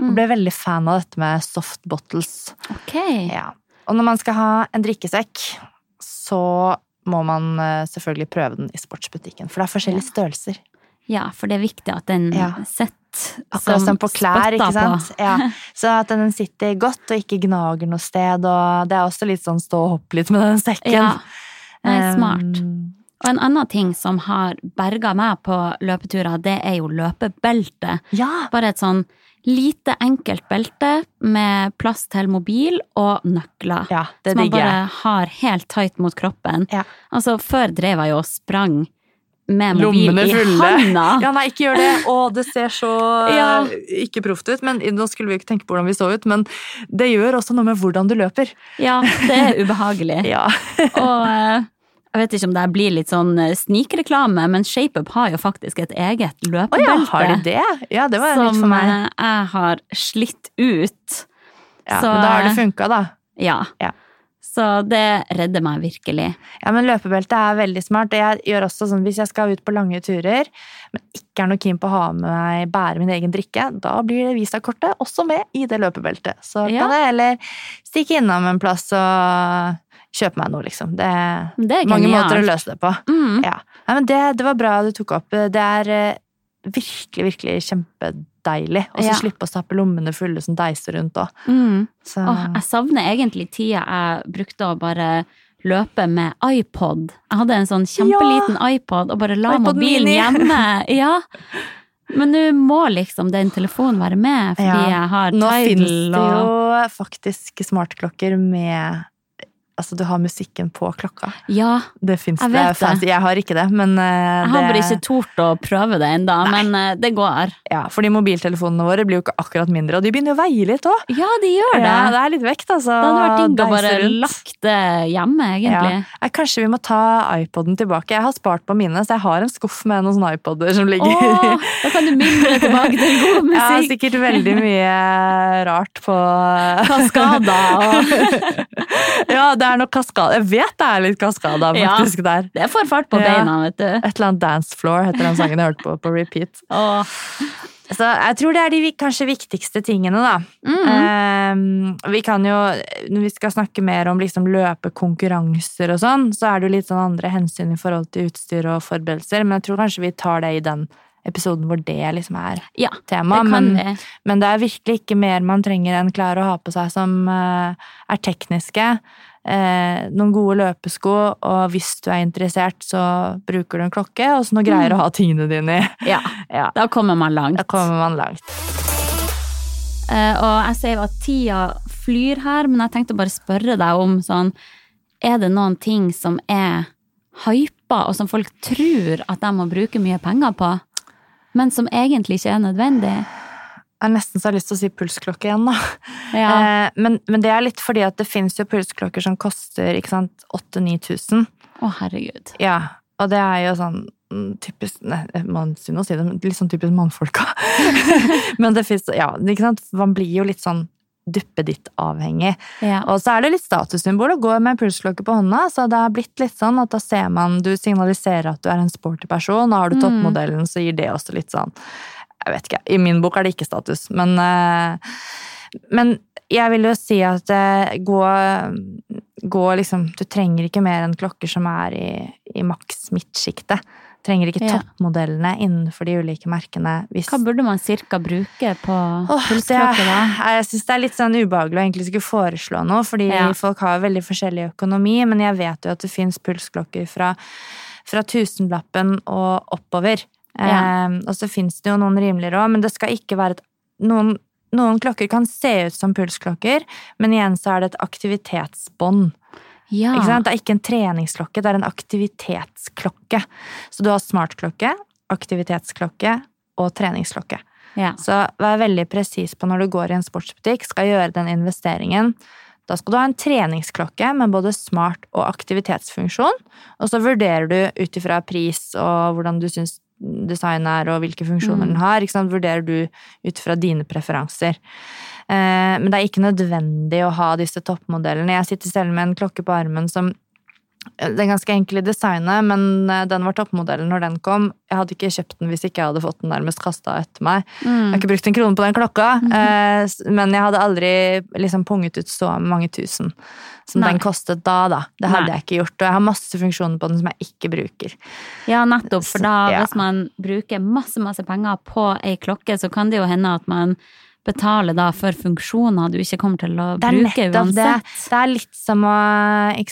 Og ble veldig fan av dette med soft bottles. Okay. Ja. Og når man skal ha en drikkesekk, så må man eh, selvfølgelig prøve den i sportsbutikken. For det er forskjellige størrelser. Ja, for det er viktig at den Ja. sitter Akkurat som på klær, ikke sant? Ja. Så at den sitter godt og ikke gnager noe sted. Og det er også litt sånn stå og hoppe litt med den sekken. Ja. Nei, smart. Um, Og en annen ting som har berga meg på løpeturer, det er jo løpebelte. ja. Bare et sånn lite, enkelt belte med plass til mobil og nøkler. ja, det som man digger bare har helt tight mot kroppen. Ja. Altså, før drev jeg jo og sprang med mobil Lommene i handa. Ja, nei, ikke gjør det. Å, det ser så Ja. ikke proft ut. Men Nå skulle vi ikke tenke på hvordan vi så ut, men det gjør også noe med hvordan du løper. Ja, det er ubehagelig. Ja. Og eh, jeg vet ikke om det blir litt sånn eh, snikreklame, men ShapeUp har jo faktisk et eget løpebelte. Oh ja, har de det? Ja, det var nytt som for meg. Som jeg har slitt ut. Ja, så- men da har det funka, da. Ja. Ja. Så det redder meg virkelig. Ja, men løpebelte er veldig smart. Jeg gjør også sånn hvis jeg skal ut på lange turer, men ikke er noe keen på å ha med meg bære min egen drikke, da blir det visakortet også med i det løpebeltet. Så Ja. kan jeg heller stikke innom en plass og kjøpe meg noe, liksom. Det Det er mange måter å løse det på. Mm. Ja. Nei, men det, det var bra du tok opp. Det er eh, virkelig, virkelig kjempedeilig. Og så Ja. slippe å stappe lommene fulle som deiser rundt òg. Mm. Oh, jeg savner egentlig tida jeg brukte å bare løpe med iPod. Jeg hadde en sånn kjempeliten iPod og bare la iPod mobilen mini. hjemme. Ja. Men nå må liksom den telefonen være med, fordi Ja. jeg har nå finnes det jo faktisk smartklokker med Altså, du har musikken på klokka. Ja. Det fins det. fancy. Jeg har ikke det, men uh, Jeg har bare ikke tort å prøve det ennå, men uh, det går. ja, fordi mobiltelefonene våre blir jo ikke akkurat mindre, og de begynner å veie litt òg. Ja, de gjør det. Ja, det er litt vekt, altså. Det hadde vært digg å bare rundt. lagt det hjemme, egentlig. Ja. Kanskje vi må ta iPoden tilbake. Jeg har spart på mine, så jeg har en skuff med noen sånne iPoder som ligger Åh, da kan du mimre tilbake til god musikk. Jeg har sikkert veldig mye rart på Kaskader og Ja, det er noe kaskade. Jeg vet det er litt kaskada Ja. der. Det får fart på Ja. beina, vet du. Et eller annet Dance Floor heter den sangen jeg hørte på på repeat. Åh. Så jeg tror det er de kanskje viktigste tingene, da. Mm. Um, vi kan jo, når vi skal snakke mer om liksom løpekonkurranser og sånn, så er det jo litt sånn andre hensyn i forhold til utstyr og forberedelser, men jeg tror kanskje vi tar det i den episoden hvor det liksom er Ja, tema. det Men, vi. men det er virkelig ikke mer man trenger enn klær å ha på seg som uh, er tekniske. Eh, noen gode løpesko, og hvis du er interessert, så bruker du en klokke, og så noe greier å ha tingene dine i. Ja, Ja, da kommer man langt. da kommer man langt. Eh, og jeg ser jo at tida flyr her, men jeg tenkte bare spørre deg om sånn Er det noen ting som er hypa, og som folk tror at de må bruke mye penger på, men som egentlig ikke er nødvendig? Har nesten så lyst til å si pulsklokke igjen, da. Ja. Eh, men, men det er litt fordi at det fins jo pulsklokker som koster ikke sant, 8000-9000. Å, herregud. Ja, og det er jo sånn mm, typisk Nei, man synes å si det, men litt sånn typisk mannfolka. men det fins Ja, ikke sant. Man blir jo litt sånn duppeditt-avhengig. Ja. Og så er det litt statussymbol å gå med pulsklokke på hånda. Så det har blitt litt sånn at da ser man Du signaliserer at du er en sporty person, og har du toppmodellen, så gir det også litt sånn Jeg vet ikke. I min bok er det ikke status, men eh, Men jeg vil jo si at eh, gå, gå liksom Du trenger ikke mer enn klokker som er i, i maks midtsjiktet. Trenger ikke Ja. toppmodellene innenfor de ulike merkene. Hvis Hva burde man cirka bruke på Åh, pulsklokke, da? er, jeg syns det er litt sånn ubehagelig å egentlig skulle foreslå noe, fordi Ja. folk har veldig forskjellig økonomi, men jeg vet jo at det fins pulsklokker fra, fra tusenlappen og oppover. Ja. Eh, og så fins det jo noen rimeligere òg, men det skal ikke være et noen, noen klokker kan se ut som pulsklokker, men igjen så er det et aktivitetsbånd. Ja. Det er ikke en treningsklokke, det er en aktivitetsklokke. Så du har smartklokke, aktivitetsklokke og treningsklokke. Ja. Så vær veldig presis på når du går i en sportsbutikk, skal gjøre den investeringen. Da skal du ha en treningsklokke med både smart og aktivitetsfunksjon, og så vurderer du ut ifra pris og hvordan du syns designet er og hvilke funksjoner Mm. den har, vurderer du ut fra dine preferanser. Eh, men det er ikke nødvendig å ha disse toppmodellene. Jeg sitter selv med en klokke på armen som det er ganske enkelt i designet, men eh, den var toppmodellen når den kom. Jeg hadde ikke kjøpt den hvis ikke jeg hadde fått den nærmest kasta etter meg. Jeg Mm. har ikke brukt en krone på den klokka, mm -hmm. men jeg hadde aldri liksom punget ut så mange tusen som Nei. den kostet da, da. Det hadde Nei. jeg ikke gjort. Og jeg har masse funksjoner på den som jeg ikke bruker. Ja, nettopp. For da, Ja. hvis man bruker masse, masse penger på ei klokke, så kan det jo hende at man betaler da for funksjoner du ikke kommer til å bruke nettopp det. uansett. Det er litt som å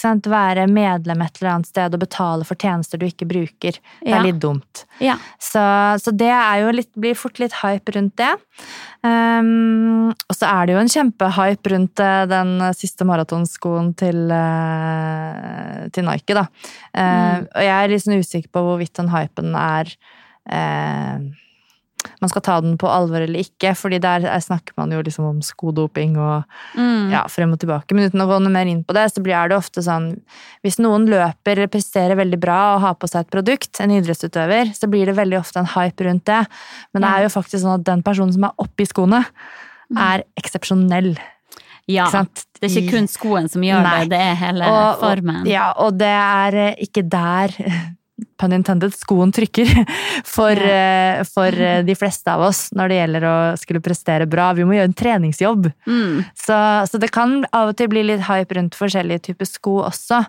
sant, være medlem et eller annet sted og betale for tjenester du ikke bruker. Det Ja. er litt dumt. Ja. Så, så det litt, blir fort litt hype rundt det. Um, og så er det jo en kjempehype rundt eh, den siste maratonskoen til, uh, til Nike, da. Eh, Og jeg er litt liksom usikker på hvorvidt den hypen er eh, man skal ta den på alvor eller ikke, fordi der er- snakker man jo liksom om skodoping og Mm. ja, frem og tilbake. Men uten å gå noe mer inn på det, så blir det ofte sånn Hvis noen løper eller presterer veldig bra og har på seg et produkt, en idrettsutøver, så blir det veldig ofte en hype rundt det. Men det er jo faktisk sånn at den personen som er oppi skoene, er eksepsjonell. ja. Det er ikke kun skoen som gjør Nei. det, det er hele Og- formen. Og, ja, og det er eh, ikke der pun intended, skoen trykker for, eh, for eh, de fleste av oss når det gjelder å skulle prestere bra. Vi må gjøre en treningsjobb. Mm. Så, så det kan av og til bli litt hype rundt forskjellige typer sko også.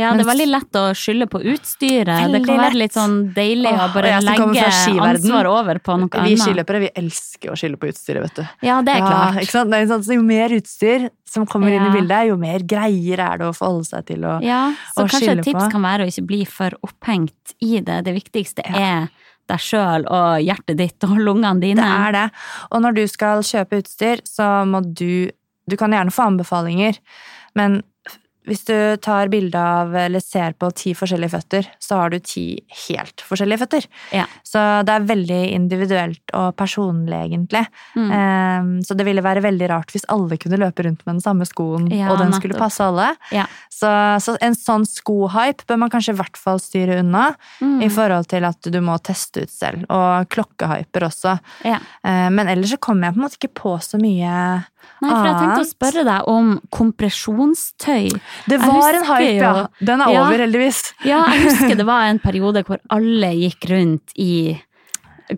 Ja, det er veldig lett å skylde på utstyret. det kan være litt sånn deilig å bare jeg legge ansvar over på noe Vi annet. skiløpere vi elsker å skylde på utstyret, vet du. Ja, det er Ja, klart. sant? Det er sånn, så jo mer utstyr som kommer inn i bildet, jo mer greier er det å forholde seg til. Og, Ja, så kanskje et tips på. kan være å ikke bli for opphengt i det. Det viktigste er deg sjøl og hjertet ditt og lungene dine. Det er det. Og når du skal kjøpe utstyr, så må du Du kan gjerne få anbefalinger, men hvis du tar bilde av eller ser på ti forskjellige føtter, så har du ti helt forskjellige føtter. Ja. Så det er veldig individuelt og personlig, egentlig. Mm. Ehm, så det ville være veldig rart hvis alle kunne løpe rundt med den samme skoen, Ja, og den skulle passe alle. Ja. Så, så en sånn skohype bør man kanskje i hvert fall styre unna, Mm. i forhold til at du må teste ut selv. Og klokkehyper også. Ja. Eh, Men ellers så kommer jeg på en måte ikke på så mye Nei, for jeg tenkte å spørre deg om kompresjonstøy. Det var en hype, hype, ja. Den er Ja. over, heldigvis. Ja, jeg husker det var en periode hvor alle gikk rundt i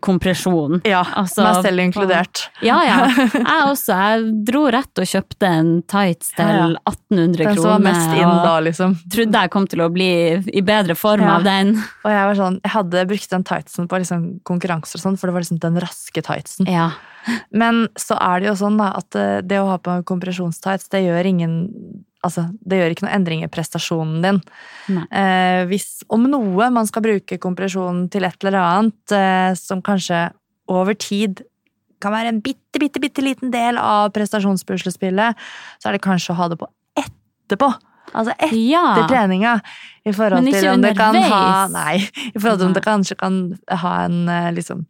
kompresjon. Ja, Altså, meg selv inkludert. Ja, ja. Jeg også. Jeg dro rett og kjøpte en tights til Ja, ja. 1800 Den kroner. som var mest inn da, liksom. Trodde jeg kom til å bli i bedre form Ja. av den. Og jeg var sånn, jeg hadde brukt den tightsen på liksom konkurranser og sånn, for det var liksom den raske tightsen. Ja. Men så er det jo sånn da, at eh, det å ha på kompresjonstights, det gjør ingen Altså, det gjør ikke noe endring i prestasjonen din. Eh, hvis om noe man skal bruke kompresjonen til et eller annet eh, som kanskje over tid kan være en bitte, bitte, bitte liten del av prestasjonspuslespillet, så er det kanskje å ha det på etterpå. Altså etter Ja. treninga. I forhold til om det kan ha. Nei, i forhold til om det kanskje kan ha en eh, liksom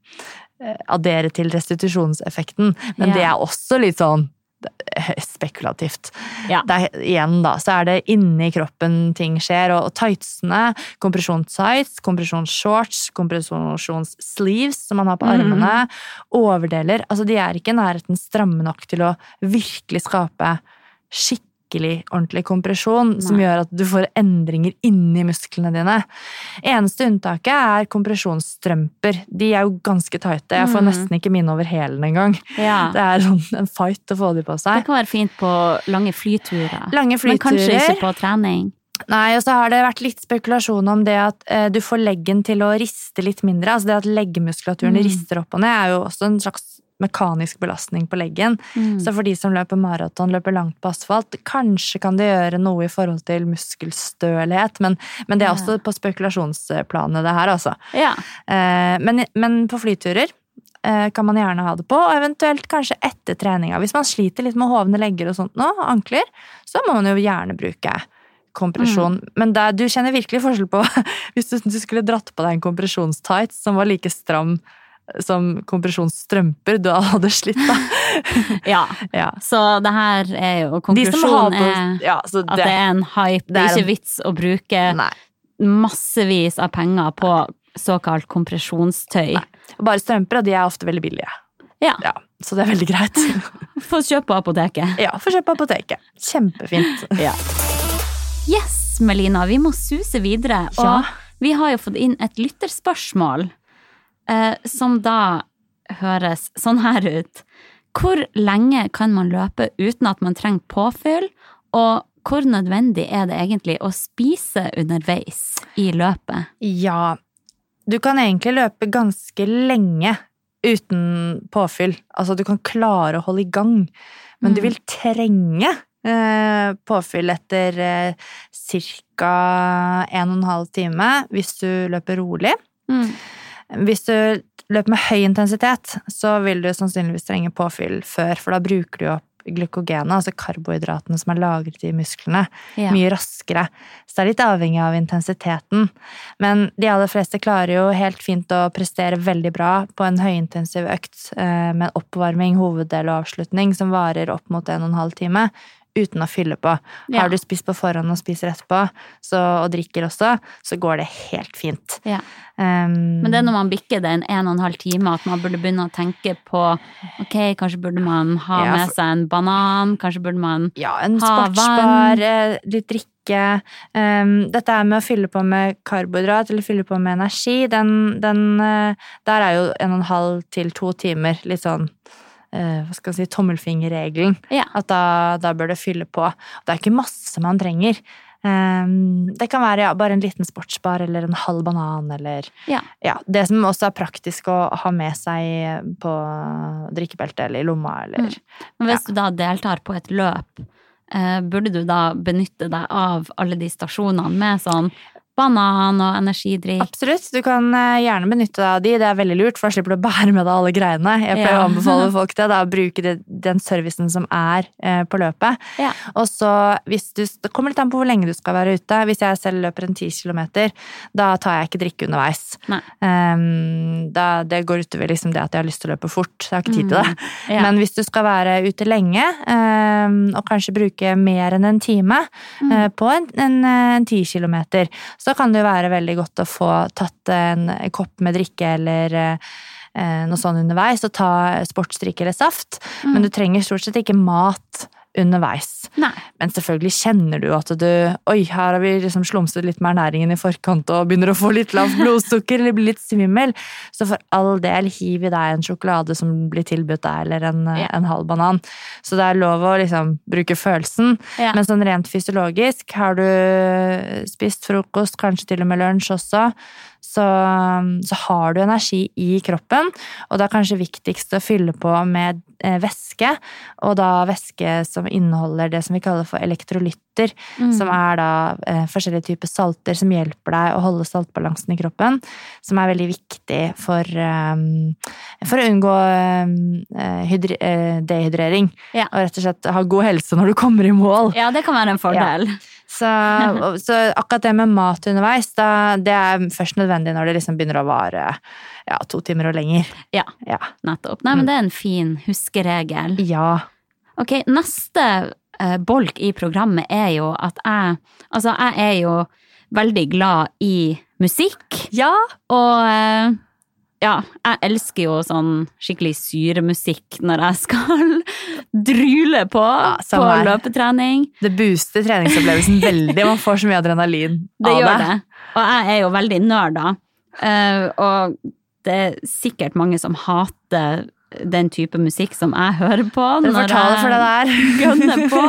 Addere til restitusjonseffekten. Men Ja. det er også litt sånn eh, spekulativt. Ja. Er, igjen, da, så er det inni kroppen ting skjer, og, og tightsene, kompresjonstights, kompresjonsshorts, kompresjonssleeves som man har på armene, armene, overdeler, altså de er ikke i nærheten stramme nok til å virkelig skape skikkelig ordentlig kompresjon, som gjør at du får endringer inni musklene dine. Eneste unntaket er kompresjonsstrømper. De er jo ganske tighte. Jeg får Mhm. nesten ikke mine over hælen engang. Ja. Det er sånn en fight å få de på seg. Det kan være fint på lange flyturer. Lange Men kanskje ikke på trening. Nei, og så har det vært litt spekulasjon om det at eh, du får leggen til å riste litt mindre. Altså det at leggmuskulaturen Mm. rister opp og ned, er jo også en slags mekanisk belastning på leggen. Mm. Så for de som løper maraton, løper langt på asfalt, kanskje kan det gjøre noe i forhold til muskelstølhet, men, men det er også på spekulasjonsplanet, det her, altså. Ja. Eh, men, men på flyturer eh, kan man gjerne ha det på, og eventuelt kanskje etter treninga. Hvis man sliter litt med hovne legger og sånt nå, ankler, så må man jo gjerne bruke kompresjon. Men der, du kjenner virkelig forskjell på hvis du, du skulle dratt på deg en kompresjonstights som var like stram som kompresjonsstrømper du hadde slitt, da. ja. Ja. Så det her er jo Konklusjonen er ja, så at det er en hype. Det er ikke vits å bruke Nei. massevis av penger på såkalt kompresjonstøy. Bare strømper, og de er ofte veldig billige. Ja. Ja, så det er veldig greit. Få kjøpe på apoteket. Ja, få kjøpe på apoteket. Kjempefint. Ja. Yes, Melina, vi må suse videre. Og Ja. vi har jo fått inn et lytterspørsmål eh, som da høres sånn her ut. Hvor lenge kan man løpe uten at man trenger påfyll, og hvor nødvendig er det egentlig å spise underveis i løpet? Ja, du kan egentlig løpe ganske lenge uten påfyll. Altså, du kan klare å holde i gang, men du Mm. vil trenge eh, påfyll etter eh, ca. 1 12 time hvis du løper rolig. Mm. Hvis du løper med høy intensitet, så vil du sannsynligvis trenge påfyll før, for da bruker du opp glykogenet, altså karbohydratene som er lagret i musklene, Ja. mye raskere. Så det er litt avhengig av intensiteten. Men de aller fleste klarer jo helt fint å prestere veldig bra på en høyintensiv økt eh, med en oppvarming, hoveddel og avslutning som varer opp mot 1 12 time. Uten å fylle på. Ja. Har du spist på forhånd og spiser etterpå, så, og drikker også, så går det helt fint. Ja. Um, Men det er når man bikker det en en og en halv time at man burde begynne å tenke på ok, kanskje burde man ha Ja, med seg en banan, kanskje burde man Ja, en Ha sportsbar, eh, litt drikke. Um, dette er med å fylle på med karbohydrat eller fylle på med energi, den, den eh, Der er jo en og en halv til to timer litt sånn hva skal jeg si, tommelfingerregelen. Ja. At da, da bør det fylle på. Det er ikke masse man trenger. Um, det kan være ja, bare en liten sportsbar eller en halv banan eller Ja. ja, Det som også er praktisk å ha med seg på drikkebeltet eller i lomma eller Mm. Men hvis du da deltar på et løp, eh, burde du da benytte deg av alle de stasjonene med sånn banan og energidrikk? Absolutt. Du kan eh, gjerne benytte deg av de. Det er veldig lurt, for da slipper du å bære med deg alle greiene. Jeg pleier Ja. å anbefale folk det. Da, bruke det, den servicen som er eh, på løpet. Ja. Og så, hvis du, Det kommer litt an på hvor lenge du skal være ute. Hvis jeg selv løper en ti kilometer, da tar jeg ikke drikke underveis. Ehm, da, det går utover liksom det at jeg har lyst til å løpe fort. Så jeg har ikke tid til det. Mm. Ja. Men hvis du skal være ute lenge, um, og kanskje bruke mer enn en time Mm. uh, på en, en, eh, en 10 kilometer, så kan det jo være veldig godt å få tatt en, kopp med drikke eller eh, noe sånt underveis, og ta sportsdrikk eller saft. Mm. Men du trenger stort sett ikke mat underveis. Nei. Men selvfølgelig kjenner du at du Oi, her har vi liksom slumset litt med ernæringen i forkant og begynner å få litt lavt blodsukker eller blir litt svimmel. Så for all del, hiv i deg en sjokolade som blir tilbudt deg, eller en, Ja. en halv banan. Så det er lov å liksom bruke følelsen. Ja. Men sånn rent fysiologisk, har du spist frokost, kanskje til og med lunsj også, så, så har du energi i kroppen. Og det er kanskje viktigst å fylle på med eh, væske, og da væske som inneholder det som vi kaller for elektrolytter, Mm. som er da eh, forskjellige typer salter som hjelper deg å holde saltbalansen i kroppen, som er veldig viktig for, um, for å unngå um, eh, dehydrering. Ja. Og rett og slett ha god helse når du kommer i mål. Ja, det kan være en fordel. Så, så akkurat det med mat underveis, da, det er først nødvendig når det liksom begynner å vare ja, to timer og lenger. Ja, Ja. nettopp. Nei, men det er en fin huskeregel. ja. Ok, neste eh, bolk i programmet er jo at jeg Altså, jeg er jo veldig glad i musikk, Ja! og eh, ja, jeg elsker jo sånn skikkelig syremusikk når jeg skal dryle på Ja, på her. løpetrening. Det booster treningsopplevelsen veldig. Man får så mye adrenalin Det av gjør det. det. Og jeg er jo veldig nerd, da. Eh, og det er sikkert mange som hater den type musikk som jeg hører på. Du får ta det for det der. gønner på.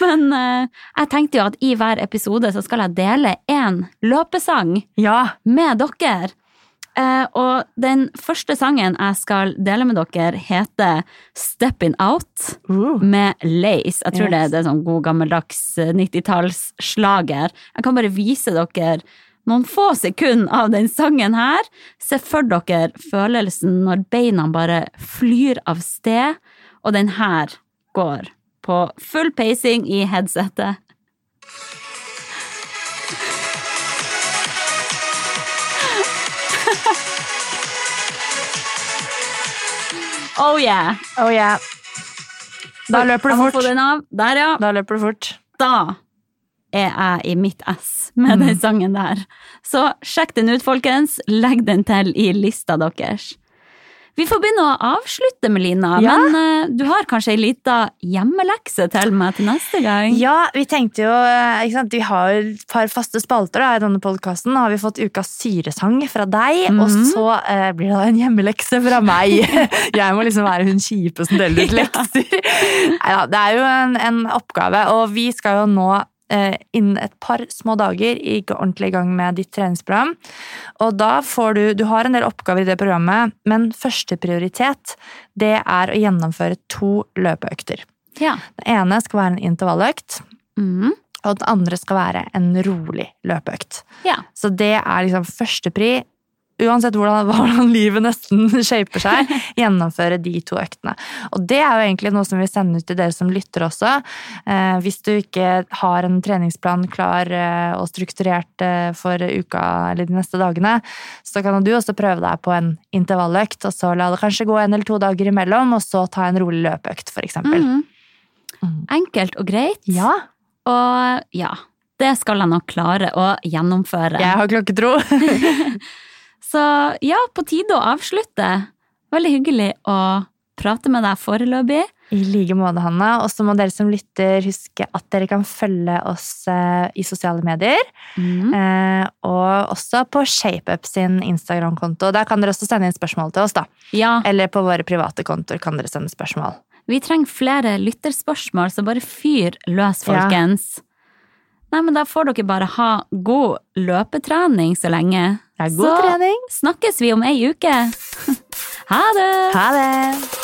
Men eh, jeg tenkte jo at i hver episode så skal jeg dele én løpesang Ja. med dere. Eh, og den første sangen jeg skal dele med dere, heter Steppin' Out Uh. med Lace. Jeg tror Yes. det, det er sånn god gammeldags eh, 90-tallsslager. Jeg kan bare vise dere noen få sekunder av den sangen her. Se for dere følelsen når beina bare flyr av sted, og den her går på full pacing i headsetet. Oh yeah! Oh yeah. Da løper du fort. Der, ja. Da løper du fort. Da er jeg i mitt ess med den sangen der. Så sjekk den ut, folkens. Legg den til i lista deres. Vi får begynne å avslutte, Melina, Ja. men uh, du har kanskje ei lita hjemmelekse til meg til neste gang? Ja, vi tenkte jo eh, sant? Vi har et par faste spalter da, i denne podkasten. Har vi fått ukas syresang fra deg, og Mhm. så uh, blir det da en hjemmelekse fra meg. Jeg må liksom være hun kjipe som deler ut lekser. Neida, det er jo en, en oppgave, og vi skal jo nå innen et par små dager i ordentlig i gang med ditt treningsprogram. Og da får du Du har en del oppgaver i det programmet, men første prioritet det er å gjennomføre to løpeøkter. Ja. Den ene skal være en intervalløkt, Mm. og den andre skal være en rolig løpeøkt. ja. Så det er liksom førstepri. Uansett hvordan, hvordan livet nesten shaper seg, gjennomføre de to øktene. Og det er jo egentlig noe som vi sender ut til dere som lytter også. Eh, hvis du ikke har en treningsplan klar eh, og strukturert eh, for uka eller de neste dagene, så kan du også prøve deg på en intervalløkt, og så la det kanskje gå en eller to dager imellom, og så ta en rolig løpeøkt, for eksempel. Mhm. Enkelt og greit. Ja, Og ja, det skal jeg nok klare å gjennomføre. jeg har klokketro. Så ja, på tide å avslutte. Veldig hyggelig å prate med deg foreløpig. I like måte, Hanna. Og så må dere som lytter huske at dere kan følge oss eh, i sosiale medier. Mm. Eh, og også på ShapeUp sin Instagram-konto. Der kan dere også sende inn spørsmål til oss. da. Ja, Eller på våre private kontoer kan dere sende spørsmål. vi trenger flere lytterspørsmål, så bare fyr løs, Ja. folkens. Nei, men da får dere bare ha god løpetrening så lenge. Det er god så trening. snakkes vi om ei uke. Ha det! Ha det!